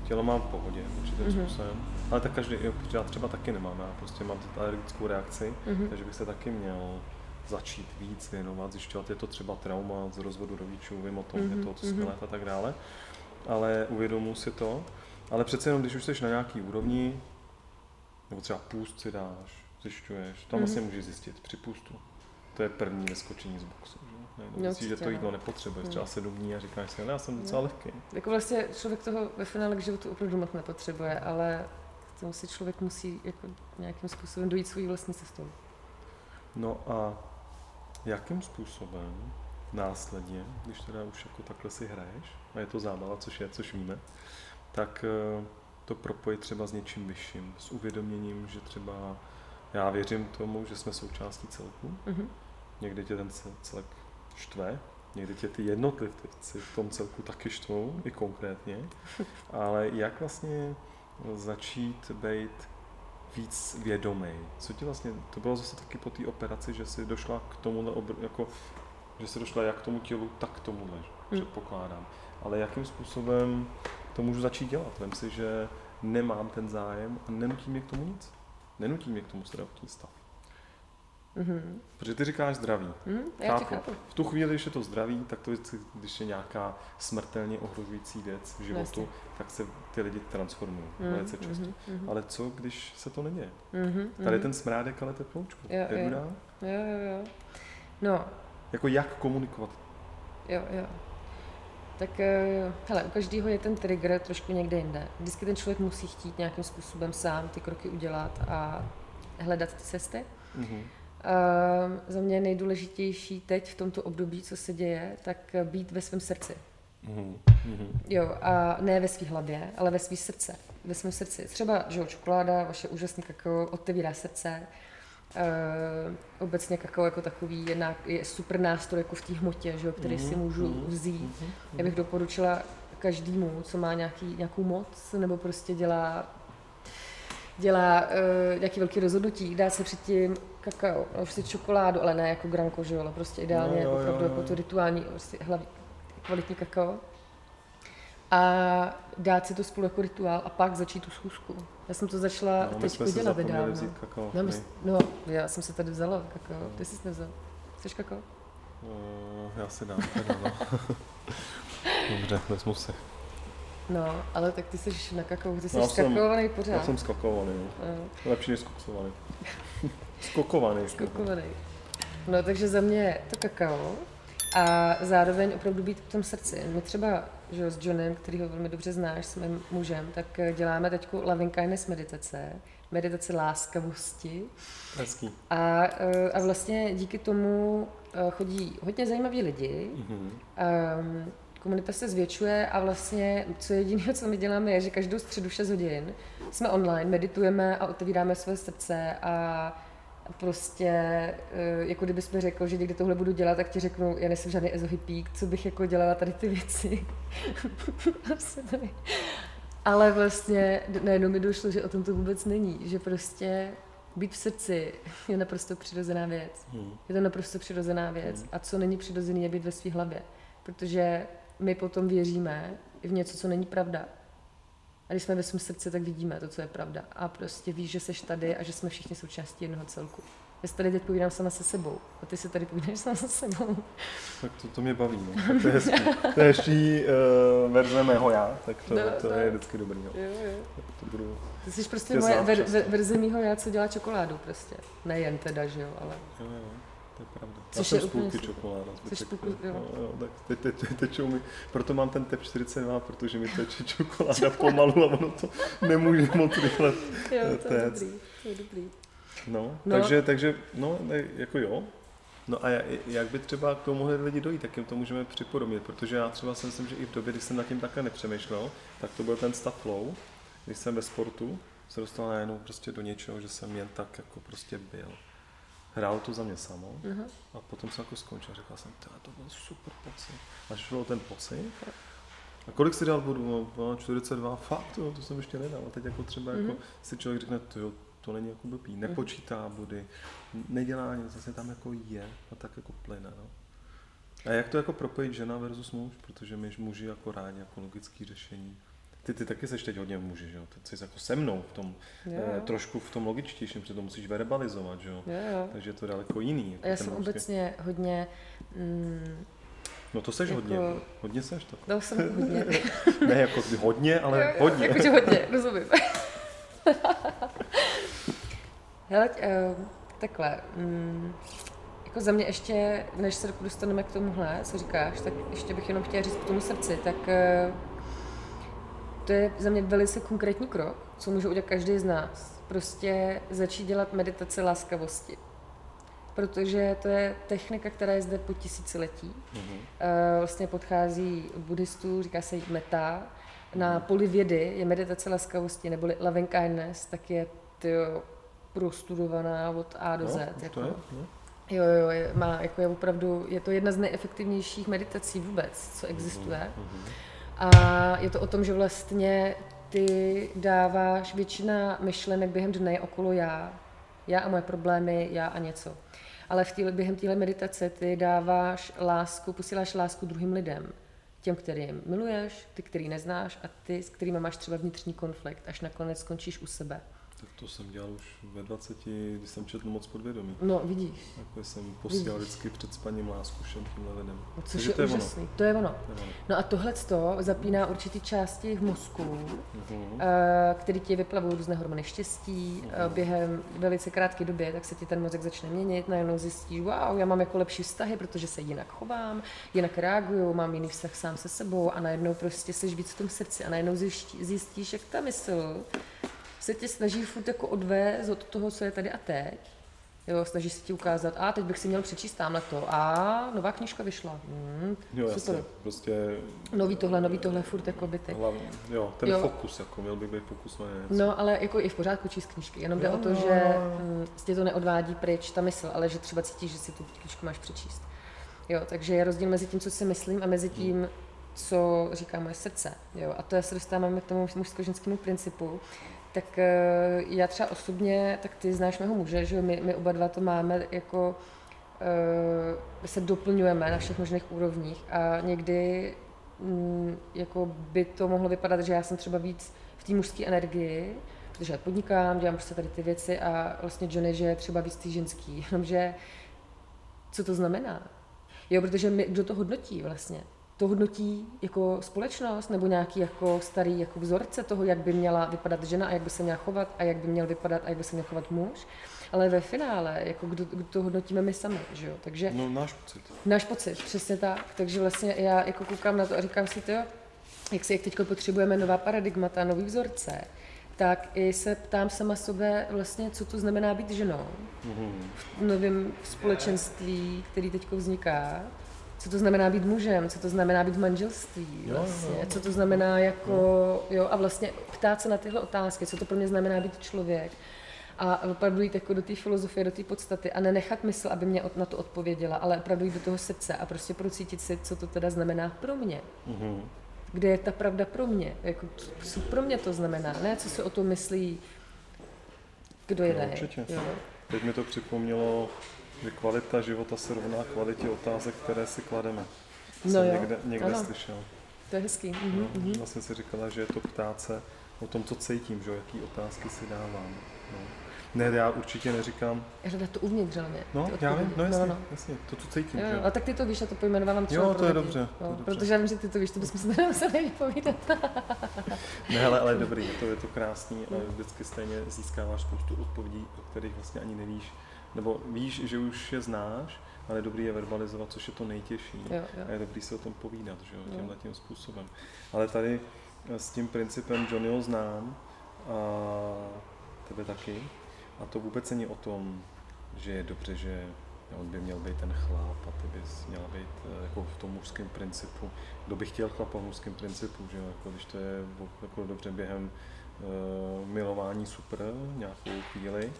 tělo mám v pohodě určitým mm-hmm. způsobem, ale tak každý, já třeba taky nemám, já prostě mám alergickou reakci, mm-hmm. takže bych se taky měl začít víc věnovat, zjišťovat, je to třeba trauma z rozvodu rodičů, vím o tom, mm-hmm. je to 8 mm-hmm. let a tak dále, ale uvědomuji si to, ale přece jenom, když už jsi na nějaký úrovni, nebo třeba půst si dáš, zjišťuješ, tam mm-hmm. vlastně můžeš zjistit při půstu. To je první vyskočení z boxu. Že? No, myslíš, že to jídlo nepotřebuješ, třeba 7 dní a říkáš si, já jsem docela lehký. Jako vlastně člověk toho ve finále k životu opravdu moc nepotřebuje, ale k tomu si člověk musí jako nějakým způsobem dojít svojí vlastní cestou. No a jakým způsobem následně, když teda už jako takhle si hraješ, a je to zábava, což je, což víme, tak eh, to propojit třeba s něčím vyšším, s uvědoměním, že třeba já věřím tomu, že jsme součástí celku. Mm-hmm. Někdy tě ten celek štve, někdy tě ty jednotlivci v tom celku taky štvou, i konkrétně. Ale jak vlastně začít být víc vědomý. Co ti vlastně, to bylo zase taky po té operaci, že jsi došla k tomu, jako, že jsi došla jak k tomu tělu, tak k tomu hmm. předpokládám. Ale jakým způsobem to můžu začít dělat? Vem si, že nemám ten zájem a nenutí mě k tomu nic. Nenutí mě k tomu zdravotní stav. Mm-hmm. Protože ty říkáš zdraví. Mm, já chápu. chápu. V tu chvíli, když je to zdraví, tak to, když je nějaká smrtelně ohrožující věc v životu, Vlastně. tak se ty lidi transformují mm, velice často. Mm-hmm. Ale co, když se to neděje? Mm-hmm, Tady ten smrádek, ale teploučku. Jo, jo. jo, jo, jo. No. Jako jak komunikovat? Jo, jo. Tak eh, hele, u každého je ten trigger trošku někde jinde. Vždycky ten člověk musí chtít nějakým způsobem sám ty kroky udělat a hledat ty cesty. Mm-hmm. Za mě nejdůležitější teď v tomto období, co se děje, tak být ve svém srdci. Mm-hmm. Jo, a ne ve svý hlavě, ale ve svý srdce. Ve svém srdci. Třeba, že jo, čokoláda, vaše úžasné kakao otevírá srdce. Uh, obecně kakao jako takový je, na, je super nástroj jako v té hmotě, že jo, který mm-hmm. si můžu mm-hmm. vzít. Mm-hmm. Já bych doporučila každému, co má nějaký, nějakou moc, nebo prostě dělá dělá uh, nějaký velký rozhodnutí, dá se předtím kakao, no, prostě čokoládu, ale ne jako granko, že jo, ale prostě ideálně no, jo, opravdu jo, jo. jako to rituální, prostě hlavní, kvalitní kakao. A dát si to spolu jako rituál a pak začít tu schůzku. Já jsem to začala no, teď dělat nedávno. Kakao, no, my, no, já jsem se tady vzala kakao, no. ty jsi nevzal. Chceš kakao? Uh, já si dám teda, no. Dobře, vezmu si. No, ale tak ty jsi na kakao, ty jsi no, skakovaný pořád. Já jsem skakovaný, no. no. Lepší než skoksovaný. Skokovaný. Skokovaný. No, takže za mě to kakao a zároveň opravdu být v tom srdci. My třeba že s Johnem, který ho velmi dobře znáš, jsme mužem, tak děláme teď loving kindness meditace, meditace láskavosti. Hezký. A, a vlastně díky tomu eh, chodí hodně zajímaví lidi. Mm-hmm. Um, komunita se zvětšuje a vlastně co jediné, co my děláme, je, že každou středu 6 hodin jsme online, meditujeme a otevíráme své srdce a prostě, eh, jako kdybys mi řekl, že někdy tohle budu dělat, tak ti řeknu, já nejsem žádný ezohypík, co bych jako dělala tady ty věci. Ale vlastně najednou mi došlo, že o tom to vůbec není, že prostě být v srdci je naprosto přirozená věc. Hmm. Je to naprosto přirozená věc. Hmm. A co není přirozený, je být ve své hlavě. Protože my potom věříme v něco, co není pravda. A když jsme ve svém srdci, tak vidíme to, co je pravda. A prostě víš, že jsi tady a že jsme všichni součástí jednoho celku. Já si tady teď povídám sama se sebou. A ty si tady povídáš sama se sebou. Tak to, to mě baví. No. Tak to je hezký. To je hezčí uh, verze mého já, tak to, no, to no. je vždycky dobrý. No. Jo, jo. to budu ty jsi prostě moje ver, ver, verze mého já, co dělá čokoládu prostě. Nejen teda, že jo, ale... Jo, jo. To je pravda. Což Já jsem spůlky čokoláda. Což spůlky, jo. No, jo, tak teď, teď, teď tečou mi, proto mám ten TEP 42, protože mi teče čokoláda pomalu a ono to nemůže moc rychle Jo, to je dobrý, to je dobrý. No, no, takže, takže, no, jako jo. No a jak by třeba k tomu mohli lidi dojít, tak jim to můžeme připodobnit, protože já třeba si myslím, že i v době, kdy jsem nad tím takhle nepřemýšlel, tak to byl ten stav flow, když jsem ve sportu se dostal najednou prostě do něčeho, že jsem jen tak jako prostě byl hrálo to za mě samo uh-huh. a potom jsem jako skončil. Říkal jsem, to byl super pocit. Až šlo ten pocit. A kolik si dal bodu? No, 42, fakt, jo, to jsem ještě nedal. A teď jako třeba uh-huh. jako mhm. si člověk řekne, to jo, to není jako blbý, nepočítá body, nedělá nic, zase tam jako je a tak jako plyne. No. A jak to jako propojit žena versus muž, protože my muži jako rádi jako logické řešení. Ty, ty taky seš teď hodně muži, že jo? Ty jsi jako se mnou v tom, jo, jo. Eh, trošku v tom logičtějším, protože to musíš verbalizovat, že jo? jo, jo. Takže je to daleko jiný. Jako já jsem mužský. obecně hodně... Mm, no to seš jako... hodně, hodně seš to. To jsem hodně. ne jako hodně, ale jo, jo, hodně. Jakože hodně, rozumím. Hele, uh, takhle, mm, jako za mě ještě, než se dostaneme k tomuhle, co říkáš, tak ještě bych jenom chtěla říct k tomu srdci, tak uh, to je za mě velice konkrétní krok, co může udělat každý z nás. Prostě začít dělat meditace láskavosti. Protože to je technika, která je zde po tisíciletí. Mm-hmm. Vlastně podchází od buddhistů, říká se jí meta. Na mhm. poli vědy je meditace laskavosti, neboli loving kindness, tak je tyjo, prostudovaná od A do no, Z. Jako. To je, no. Jo, jo, je, má, jako je opravdu, je to jedna z nejefektivnějších meditací vůbec, co existuje. Mm-hmm. A je to o tom, že vlastně ty dáváš většina myšlenek během dne okolo já. Já a moje problémy, já a něco. Ale v týhle, během téhle meditace ty dáváš lásku, posíláš lásku druhým lidem. Těm, kterým miluješ, ty, který neznáš a ty, s kterými máš třeba vnitřní konflikt, až nakonec skončíš u sebe. Tak to jsem dělal už ve 20, když jsem četl moc podvědomí. No, vidíš. Jako jsem posílal vidíš. vždycky před spaním lásku všem tímhle lidem. No, což Takže je, to je úžasný. Ono. To je ono. To je ono. No a tohle to zapíná určitý části v mozku, uh-huh. který ti vyplavují různé hormony štěstí. Uh-huh. Během velice krátké doby, tak se ti ten mozek začne měnit, najednou zjistíš, wow, já mám jako lepší vztahy, protože se jinak chovám, jinak reaguju, mám jiný vztah sám se sebou a najednou prostě jsi víc v tom srdci a najednou zjistíš, jak ta mysl se tě snaží furt jako odvést od toho, co je tady a teď Jo, snaží se ti ukázat, a teď bych si měl přečíst tamhle to, a nová knižka vyšla. Hmm, jo, super. Jasně, prostě... Nový tohle, nový tohle, furt jako by ty. Hlavně, jo, ten jo. fokus, jako měl by být fokus na něco. No, ale jako i v pořádku číst knížky, jenom jde jo, o to, že hm, tě to neodvádí pryč ta mysl, ale že třeba cítíš, že si tu knížku máš přečíst. Jo, takže je rozdíl mezi tím, co si myslím a mezi tím, co říká moje srdce. Jo, a to se dostáváme k tomu mužsko-ženskému principu, tak eh, já třeba osobně, tak ty znáš mého muže, že my, my oba dva to máme jako, uh, se doplňujeme na všech možných úrovních a někdy um, jako by to mohlo vypadat, že já jsem třeba víc v té mužské energii, protože já podnikám, dělám prostě tady ty věci a vlastně Johnny, že je třeba víc tý ženský, jenomže co to znamená? Jo, protože my, kdo to hodnotí vlastně? To hodnotí jako společnost nebo nějaký jako starý jako vzorce toho, jak by měla vypadat žena a jak by se měla chovat a jak by měl vypadat a jak by se měl chovat muž. Ale ve finále, jako kdo, kdo to hodnotíme my sami, že jo? Takže, no, náš pocit. Náš pocit, přesně tak. Takže vlastně já jako koukám na to a říkám si, jo, jak si jak teď potřebujeme nová paradigmata, nový vzorce, tak i se ptám sama sebe vlastně, co to znamená být ženou v novém společenství, který teď vzniká co to znamená být mužem, co to znamená být v manželství, vlastně, jo, jo. co to znamená jako, jo, a vlastně ptát se na tyhle otázky, co to pro mě znamená být člověk. A opravdu jít jako do té filozofie, do té podstaty a nenechat mysl, aby mě na to odpověděla, ale opravdu jít do toho srdce a prostě procítit si, co to teda znamená pro mě. Mm-hmm. Kde je ta pravda pro mě? Jako, co pro mě to znamená, ne co si o tom myslí, kdo je no, Určitě. Jo. Teď mi to připomnělo že kvalita života se rovná kvalitě otázek, které si klademe. No Jsem jo. někde, někde ano. slyšel. To je hezký. Mm-hmm. No, mhm. vlastně si říkala, že je to ptát se o tom, co cítím, že jaký otázky si dávám. No. Ne, já určitě neříkám. Hledat to uvnitř hlavně. No, já vím, no jasně, no, no. jasně, to, co cítím. Jo, že? A tak ty to víš, já to pojmenovávám třeba Jo, to je dobře, no, to je dobře. Protože já vím, že ty to víš, to bychom se tady museli povídat. ne, ale, ale dobrý, je to, je to krásný, ale vždycky stejně získáváš spoustu odpovědí, o kterých vlastně ani nevíš, nebo víš, že už je znáš, ale je dobrý je verbalizovat, což je to nejtěžší. Jo, jo. A je dobrý si o tom povídat, že jo, tímhle tím způsobem. Ale tady eh, s tím principem Johnnyho znám a tebe taky. A to vůbec není o tom, že je dobře, že on by měl být ten chlap a ty bys měla být eh, jako v tom mužském principu. Kdo by chtěl chlapa v mužském principu, že jo, jako když to je jako dobře během uh, milování super nějakou chvíli,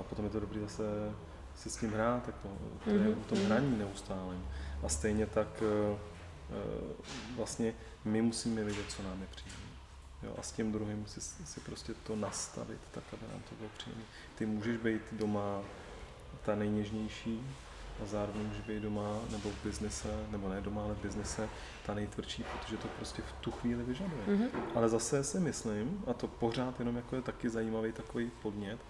a potom je to dobré zase si s tím hrát, jako, to je mm-hmm. o tom hraní neustálém. A stejně tak e, vlastně my musíme vědět, co nám je příjemné. Jo, a s tím druhým si, si prostě to nastavit tak, aby nám to bylo příjemné. Ty můžeš být doma ta nejněžnější a zároveň můžeš být doma nebo v biznise, nebo ne doma, ale v biznise ta nejtvrdší, protože to prostě v tu chvíli vyžaduje. Mm-hmm. Ale zase si myslím, a to pořád jenom jako je taky zajímavý takový podnět,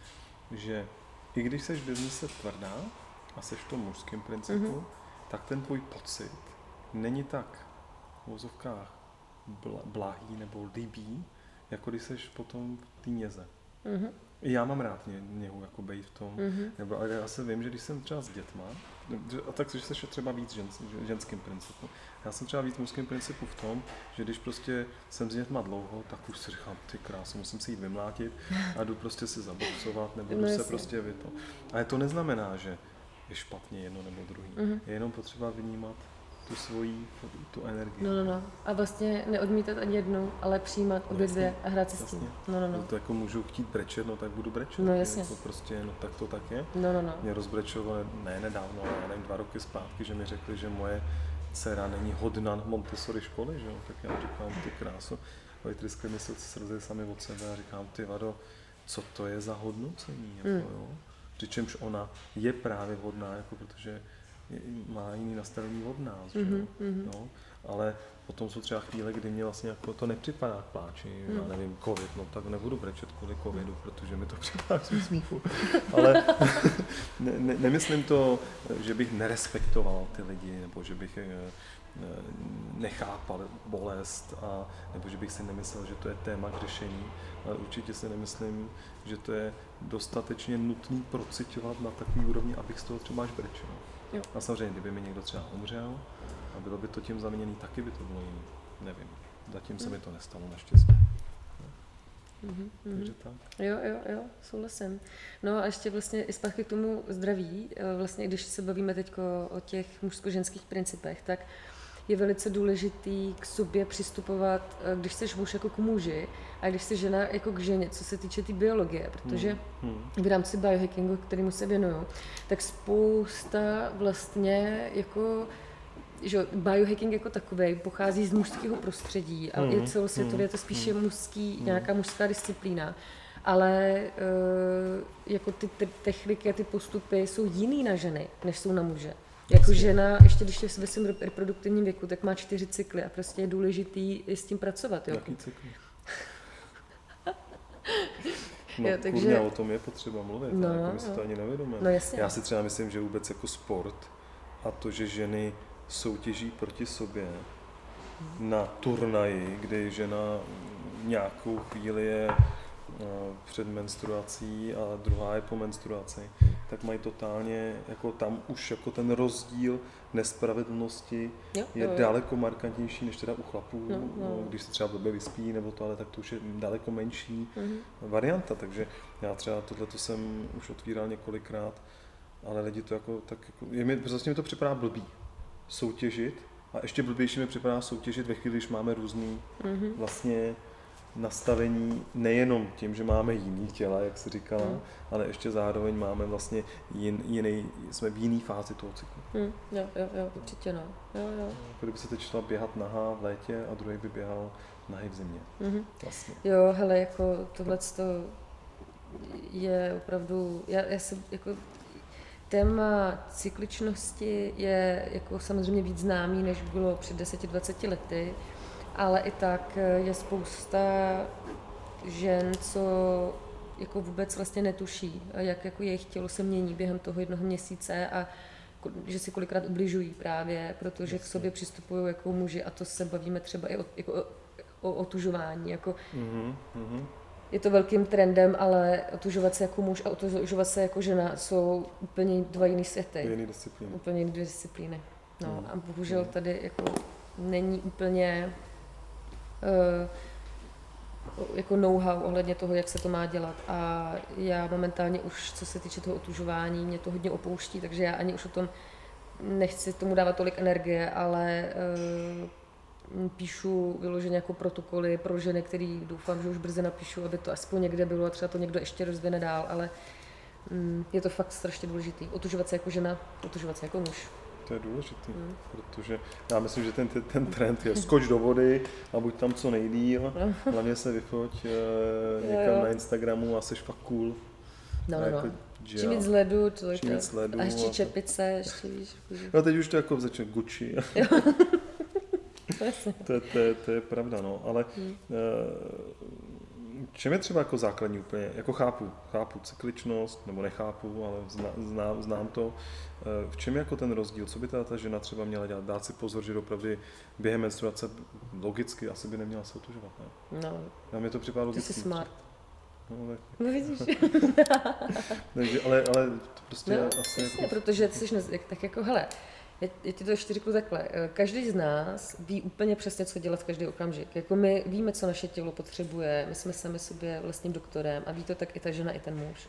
že i když jsi v biznise tvrdá a jsi v tom mužském principu, mm-hmm. tak ten tvůj pocit není tak v vozovkách blahý nebo líbí, jako když jsi potom v té něze. Mm-hmm. Já mám rád ně, něhu jako být v tom, mm-hmm. nebo ale já se vím, že když jsem třeba s dětma, a tak, že se třeba víc žen, ženským principu. Já jsem třeba víc mužským principu v tom, že když prostě jsem s dětma dlouho, tak už si říkám, ty krásy, musím si jít vymlátit a jdu prostě si zaboxovat, nebo jdu no, se prostě vy to. Ale to neznamená, že je špatně jedno nebo druhý. Mm-hmm. Je jenom potřeba vnímat tu svoji, tu energii. No, no, no. A vlastně neodmítat ani jednu, ale přijímat obě dvě a hrát si s tím. No, no, no. To jako můžu chtít brečet, no tak budu brečet. No, jasně. Jako prostě, no tak to tak je. No, no, no. Mě rozbrečovali, ne nedávno, ale já nevím, dva roky zpátky, že mi řekli, že moje dcera není hodna Montessori školy, že jo? Tak já říkám, ty krásu. Oni tryskli mi se srdce sami od sebe a říkám, ty vado, co to je za hodnocení, jako, mm. jo? Přičemž ona je právě hodná, jako protože má jiný nastavení od nás, mm-hmm, mm-hmm. No, ale potom jsou třeba chvíle, kdy mě vlastně jako to nepřipadá k pláči, mm. já nevím, covid, no tak nebudu brečet kvůli covidu, protože mi to připadá k smíchu. Ale ne, ne, nemyslím to, že bych nerespektoval ty lidi, nebo že bych eh, nechápal bolest, a, nebo že bych si nemyslel, že to je téma k řešení, ale určitě si nemyslím, že to je dostatečně nutný procitovat na takový úrovni, abych z toho třeba až brečel. Jo. A samozřejmě, kdyby mi někdo třeba umřel a bylo by to tím zaměněný, taky by to bylo jiný. Nevím. Zatím se mi to nestalo, naštěstí. Mm-hmm. Takže tak. Jo, jo, jo, souhlasím. No a ještě vlastně i zpátky k tomu zdraví, eh, vlastně když se bavíme teď o těch mužsko-ženských principech, tak je velice důležitý k sobě přistupovat, eh, když jsi muž jako k muži a když jsi žena jako k ženě, co se týče té tý biologie, protože hmm. v rámci biohackingu, kterému se věnuju, tak spousta vlastně jako že biohacking jako takový pochází z mužského prostředí a mm, je celosvětově to spíše mm, mužský, mm. nějaká mužská disciplína. Ale uh, jako ty, ty techniky a ty postupy jsou jiný na ženy, než jsou na muže. Jako žena, ještě když je ve svém reproduktivním věku, tak má čtyři cykly a prostě je důležitý s tím pracovat. Jo? Jaký cykly? No, jo, takže... Kurňa, o tom je potřeba mluvit, no, jako my si to ani nevědomíme. No, jasně. Já si třeba myslím, že vůbec jako sport a to, že ženy soutěží proti sobě na turnaji, kdy žena nějakou chvíli je eh, před menstruací a druhá je po menstruaci, tak mají totálně, jako tam už jako ten rozdíl nespravedlnosti jo, je jo, jo. daleko markantnější než teda u chlapů, no, no. když se třeba blbě vyspí nebo to, ale tak to už je daleko menší mm-hmm. varianta, takže já třeba tohle jsem už otvíral několikrát, ale lidi to jako tak, jako, je mi, vlastně mi to připadá blbý, soutěžit a ještě blbější mi připadá soutěžit ve chvíli, když máme různý mm-hmm. vlastně nastavení nejenom tím, že máme jiný těla, jak se říkala, mm. ale ještě zároveň máme vlastně jin, jiný, jsme v jiný fázi toho cyklu. Mm, jo, jo, jo, určitě no. Jo, jo. Kdyby se teď šla běhat nahá v létě a druhý by běhal nahý v zimě. Mm-hmm. Vlastně. Jo, hele, jako tohle je opravdu, já, já se jako téma cykličnosti je jako samozřejmě víc známý, než bylo před 10-20 lety, ale i tak je spousta žen, co jako vůbec vlastně netuší, jak jako jejich tělo se mění během toho jednoho měsíce a že si kolikrát ubližují právě, protože k sobě přistupují jako muži a to se bavíme třeba i o, jako o, o otužování. Jako, mm-hmm je to velkým trendem, ale otužovat se jako muž a otužovat se jako žena jsou úplně dva jiný světy. Jiný disciplíny. Úplně jiný disciplíny. No hmm. a bohužel hmm. tady jako není úplně jako know-how ohledně toho, jak se to má dělat. A já momentálně už, co se týče toho otužování, mě to hodně opouští, takže já ani už o tom nechci tomu dávat tolik energie, ale uh, píšu vyloženě jako protokoly pro ženy, který doufám, že už brzy napíšu, aby to aspoň někde bylo a třeba to někdo ještě rozvine dál, ale mm, je to fakt strašně důležitý. Otužovat se jako žena, otužovat se jako muž. To je důležité, mm. protože já myslím, že ten, ten trend je skoč do vody a buď tam co nejdíl, no. hlavně se vyfoť e, někam jo, jo. na Instagramu a jsi fakt cool. No, no, jako, no. Čím víc ledu, to čím víc ledu. A ještě čepice, ještě víš. No teď už to jako začne Gucci. to, je, to, je, to je pravda, no, ale hmm. uh, čem je třeba jako základní úplně, jako chápu, chápu cykličnost, nebo nechápu, ale zna, znám, znám to, uh, v čem je jako ten rozdíl, co by ta, ta žena třeba měla dělat, dát si pozor, že opravdu během menstruace logicky asi by neměla se otužovat, ne? No. Já mi to připadá logicky. Ty jsi smart. No, tak... no vidíš. Takže, ale, ale to prostě no, asi... Jasně, jako... protože ty jsi, tak jako, hele, já, já ti to ještě řeknu takhle. Eh, každý z nás ví úplně přesně, co dělat v každý okamžik. Jako my víme, co naše tělo potřebuje, my jsme sami sobě vlastním doktorem a ví to tak i ta žena, i ten muž.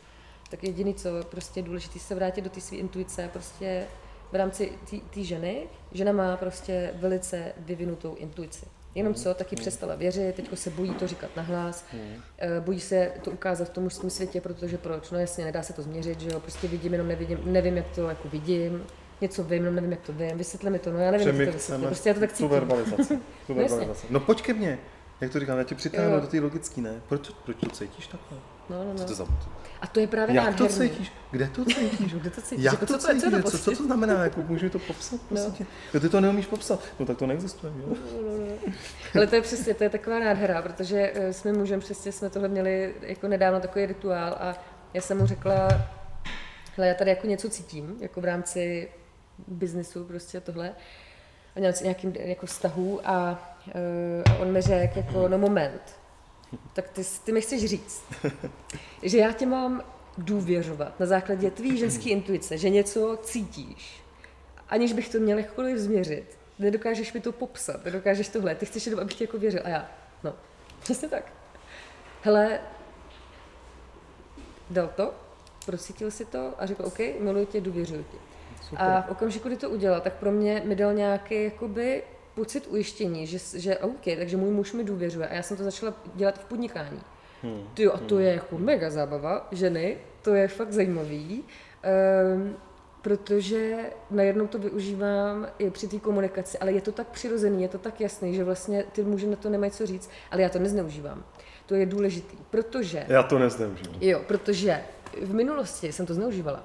Tak jediný, co prostě je důležité, se vrátit do té své intuice, prostě v rámci té ženy. Žena má prostě velice vyvinutou intuici. Jenom co, taky přestala věřit, teď se bojí to říkat nahlas, eh, bojí se to ukázat v tom mužském světě, protože proč? No jasně, nedá se to změřit, že jo, prostě vidím, jenom nevidím, nevím, jak to jako vidím, něco vím, no nevím, jak to vím, vysvětli mi to, no já nevím, jak to vysvětlit, prostě já to tak cítím. Tu verbalizaci. Tu no verbalizaci. no pojď ke mně, jak to říkám, já tě přitáhnu do té logický, ne? Proč, proč to cítíš takhle? No, no, no. Co to za... A to je právě Jak nádherný. to cítíš? Kde to cítíš? Kde to cítíš? Jak jako, to cítíš? Co, to, co, co to znamená? Jako, můžu to popsat? No. Prostě? Jo, ty to neumíš popsat. No tak to neexistuje. Jo? No, no, no. Ale to je přesně, to je taková nádhera, protože eh, s mým mužem přesně jsme tohle měli jako nedávno takový rituál a já jsem mu řekla, hele, já tady jako něco cítím, jako v rámci biznesu prostě tohle a nějakým jako vztahu a, uh, a on mi řekl jako, no moment, tak ty, ty mi chceš říct, že já tě mám důvěřovat na základě tvý ženské intuice, že něco cítíš, aniž bych to měl jakkoliv změřit. Nedokážeš mi to popsat, nedokážeš tohle, ty chceš jenom, abych ti jako věřil. A já, no, přesně tak. hele, dal to, procítil si to a řekl, OK, miluji tě, důvěřuji ti. Super. A v okamžiku, kdy to udělal, tak pro mě mi dal nějaký jakoby pocit ujištění, že, že OK, takže můj muž mi důvěřuje a já jsem to začala dělat v podnikání. Hmm. Ty, a to hmm. je jako mega zábava, ženy, to je fakt zajímavý, um, protože najednou to využívám i při té komunikaci, ale je to tak přirozený, je to tak jasný, že vlastně ty muži na to nemají co říct, ale já to nezneužívám. To je důležitý, protože... Já to nezneužívám. Jo, protože v minulosti jsem to zneužívala.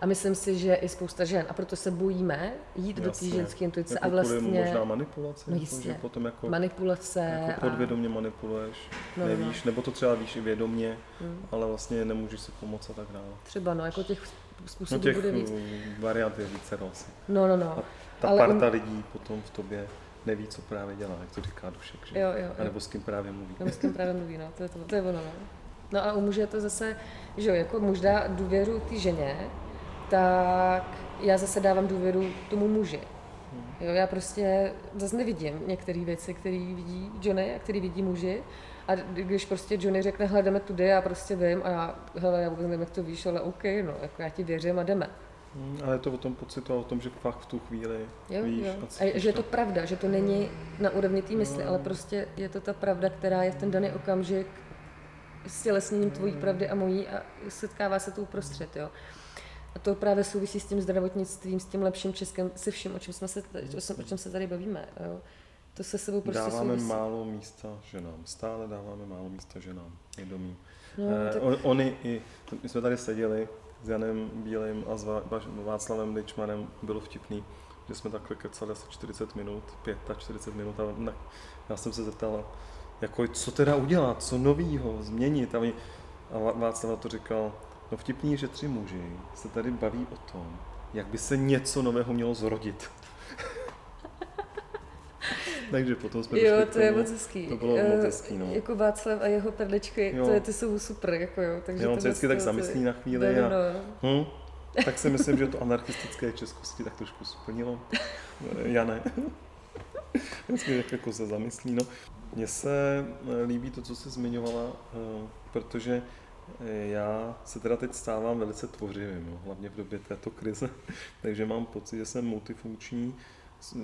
A myslím si, že i spousta žen. A proto se bojíme jít Jasně. do té ženské intuice jako a vlastně... možná manipulace? No jistě. Jako, že potom jako, manipulace. Jako podvědomě a... manipuluješ, no, no, nevíš, no. nebo to třeba víš i vědomě, hmm. ale vlastně nemůžeš si pomoct a tak dále. Třeba, no, jako těch způsobů no těch bude víc. variant je více asi. No, no, no. A ta ale parta um... lidí potom v tobě neví, co právě dělá, jak to říká Dušek, že? Jo, jo, jo. A nebo s kým právě mluví. Nebo s kým právě mluví, no, to je, to, to je ono, no. No a u muže je to zase, že jo, jako muž dá důvěru té ženě, tak já zase dávám důvěru tomu muži. Jo, já prostě zase nevidím některé věci, které vidí Johnny a které vidí muži. A když prostě Johnny řekne, hele, jdeme tudy, já prostě vím a já, hele, já vůbec nevím, jak to víš, ale OK, no, jako já ti věřím a jdeme. Hmm, ale je to o tom pocitu a o tom, že fakt v tu chvíli jo, víš jo. A, a že je to pravda, že to není na úrovni té mysli, no. ale prostě je to ta pravda, která je v ten daný okamžik s tělesněním tvojí pravdy a mojí a setkává se to uprostřed, jo. A to právě souvisí s tím zdravotnictvím, s tím lepším Českem, se vším, o čem, jsme se, o čem se tady bavíme. Jo. To se sebou prostě Dáváme souvisí. málo místa ženám. Stále dáváme málo místa ženám. Vědomí. No, eh, tak... oni i, my jsme tady seděli s Janem Bílým a s Václavem Ličmanem, bylo vtipný, že jsme takhle kecali asi 40 minut, 45 minut a ne, já jsem se zeptal, jako co teda udělat, co novýho, změnit. A, my, a Václav to říkal, no vtipný, že tři muži se tady baví o tom, jak by se něco nového mělo zrodit. Takže potom jsme Jo, to je moc hezký. To bylo moc hezký, no. Jako Václav a jeho perličky, jo. to je, ty jsou super, jako jo. Takže jo, on se vždycky tak zamyslí na chvíli no, a, no. Hm, tak si myslím, že to anarchistické českosti tak trošku splnilo. Jane. Vždycky jako se zamyslí, no. Mně se eh, líbí to, co jsi zmiňovala, eh, protože eh, já se teda teď stávám velice tvořivým, no, hlavně v době této krize, takže mám pocit, že jsem multifunkční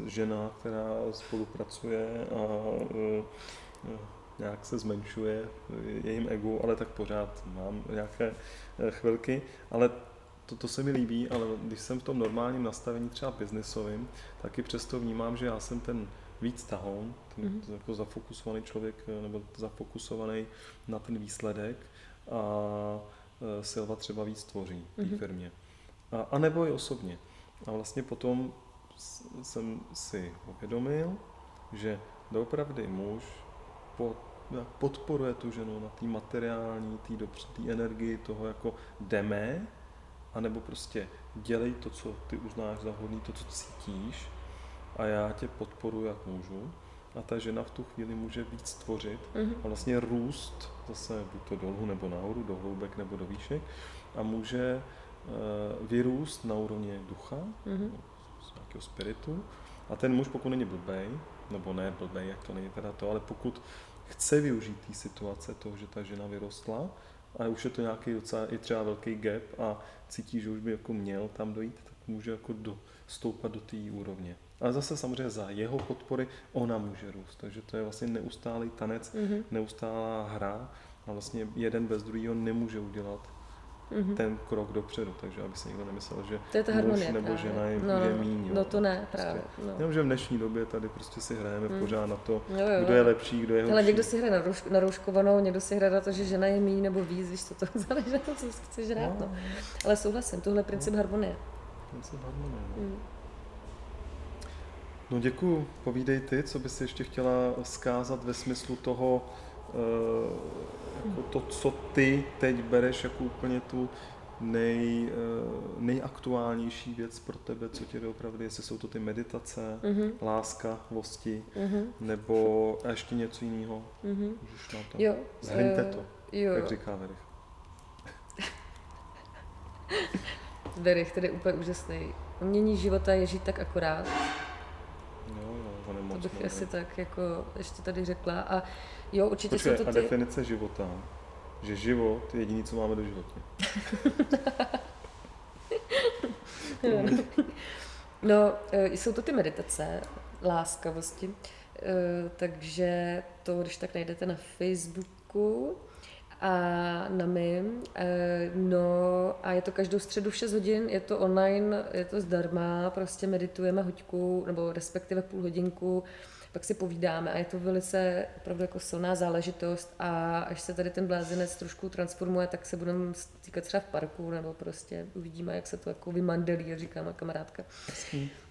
žena, která spolupracuje a nějak se zmenšuje jejím ego, ale tak pořád mám nějaké chvilky, ale to, to se mi líbí, ale když jsem v tom normálním nastavení třeba biznisovým, tak i přesto vnímám, že já jsem ten víc tahoun, mm-hmm. jako zafokusovaný člověk eh, nebo zafokusovaný na ten výsledek a eh, Silva třeba víc tvoří v té mm-hmm. firmě. A, a nebo i osobně. A vlastně potom jsem si uvědomil, že doopravdy muž podporuje tu ženu na té materiální, té energii toho jako jdeme, anebo prostě dělej to, co ty uznáš za hodný, to, co cítíš a já tě podporuji, jak můžu. A ta žena v tu chvíli může víc tvořit mm-hmm. a vlastně růst zase buď to dolů nebo nahoru, do hloubek nebo do výšek a může uh, vyrůst na úrovni ducha, mm-hmm. z nějakého spiritu. A ten muž, pokud není blbej, nebo ne blbej, jak to není teda to, ale pokud chce využít té situace toho, že ta žena vyrostla, a už je to nějaký docela i třeba velký gap a cítí, že už by jako měl tam dojít, tak může jako do, stoupat do té úrovně. Ale zase samozřejmě za jeho podpory ona může růst. Takže to je vlastně neustálý tanec, mm-hmm. neustálá hra a vlastně jeden bez druhého nemůže udělat mm-hmm. ten krok dopředu, takže aby se někdo nemyslel, že to je ta muž nebo právě. žena je, no, je míň. No to ne, právě. Prostě. No. Jenom, že v dnešní době tady prostě si hrajeme mm. pořád na to, jo, jo, kdo je lepší, kdo je horší. Ale někdo si hraje na, rouš, na rouškovanou, někdo si hraje na to, že žena je míň nebo víc, víš, co to záleží na to, co chceš hrát. No. no. Ale souhlasím, tohle je princip no. harmonie. Princip harmonie, no. Mm. No děkuji. Povídej ty, co bys ještě chtěla zkázat ve smyslu toho, uh, jako to, co ty teď bereš jako úplně tu nej, uh, nejaktuálnější věc pro tebe, co tě opravdu, jestli jsou to ty meditace, mm-hmm. láska, vosti, mm-hmm. nebo ještě něco jiného. Mm-hmm. Můžeš to. Jo. Zhrňte uh, to, jo. jak říká Verich. Verich, je úplně úžasný. Umění života je žít tak akorát, Jo, jo, on je moc bych no, asi tak jako ještě tady řekla. A jo, určitě Počkej, jsou to ty... a definice života, že život je jediný, co máme do života. no, e, jsou to ty meditace, láskavosti, e, takže to, když tak najdete na Facebooku, a na mým. E, no a je to každou středu v 6 hodin, je to online, je to zdarma, prostě meditujeme hoďku, nebo respektive půl hodinku, pak si povídáme a je to velice opravdu jako silná záležitost a až se tady ten blázinec trošku transformuje, tak se budeme stýkat třeba v parku nebo prostě uvidíme, jak se to jako vymandelí, říká má kamarádka.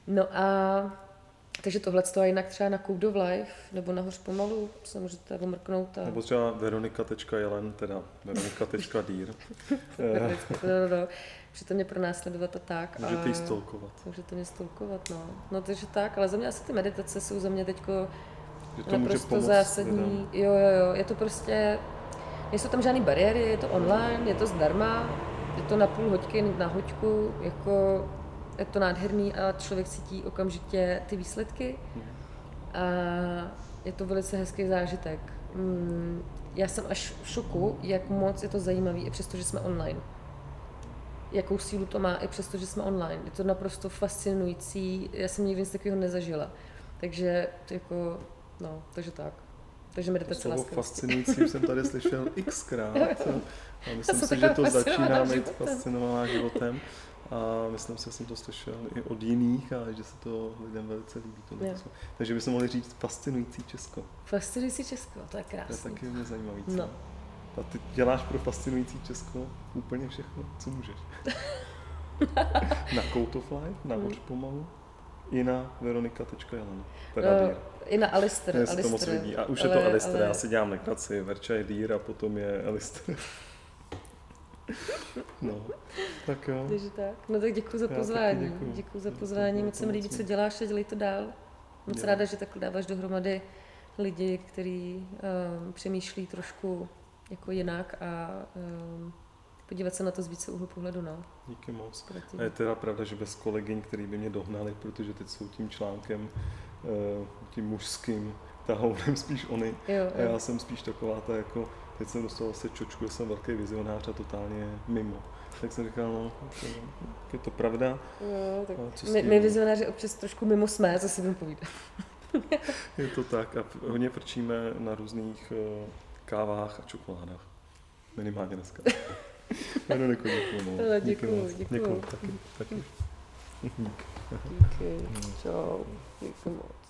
No a takže tohle to jinak třeba na Code of Life nebo na Hoř pomalu se můžete omrknout. A... Nebo třeba veronika.jelen, teda veronika.dýr. no, no, no. Můžete mě pronásledovat a tak. Můžete jí stolkovat. Můžete mě stolkovat, no. No takže tak, ale za mě asi ty meditace jsou za mě teďko naprosto pomoct, zásadní. Teda. Jo, jo, jo, je to prostě, nejsou tam žádné bariéry, je to online, je to zdarma, je to na půl hoďky, na hoďku, jako je to nádherný a člověk cítí okamžitě ty výsledky. A je to velice hezký zážitek. Mm, já jsem až v šoku, jak moc je to zajímavý, i přesto, že jsme online. Jakou sílu to má, i přesto, že jsme online. Je to naprosto fascinující, já jsem nikdy nic takového nezažila. Takže jako, no, takže tak. Takže meditace to fascinující jsem tady slyšel xkrát. A myslím si, že to začíná být fascinovaná životem. A myslím si, že jsem to slyšel i od jiných a že se to lidem velice líbí. To Takže bychom mohli říct fascinující Česko. Fascinující Česko, to je krásné. To je taky hodně zajímavý. Co? No. A ty děláš pro fascinující Česko úplně všechno, co můžeš. na Code of Life, na Hoř pomalu, i na veronika.jelena. Teda uh, I na Alister. Mně se to moc líbí. A už ale, je to Alister, ale... já si dělám nekraci. Verča je Dýr a potom je Alister. No, tak jo. Takže tak. No tak děkuji za pozvání. Děkuji. děkuji za pozvání, moc se mi líbí, co děláš a dělej to dál. Moc ráda, že takhle dáváš dohromady lidi, kteří um, přemýšlí trošku jako jinak a um, podívat se na to z více úhlu pohledu. No. Díky moc. A je teda pravda, že bez kolegyň, který by mě dohnali, protože teď jsou tím článkem, uh, tím mužským tahounem spíš oni. Jo, jo. A já jsem spíš taková ta jako Teď jsem dostal asi čočku, že jsem velký vizionář a totálně mimo. Tak jsem říkal, no, je to pravda. Jo, tak my, my vizionáři občas trošku mimo jsme, co si budeme povídat. je to tak a hodně frčíme na různých uh, kávách a čokoládách. Minimálně dneska. Jmenuji děkuji. No. Děkuji, děkuji. Děkuji, taky, taky. Díky. Díky. Čau. Díky moc.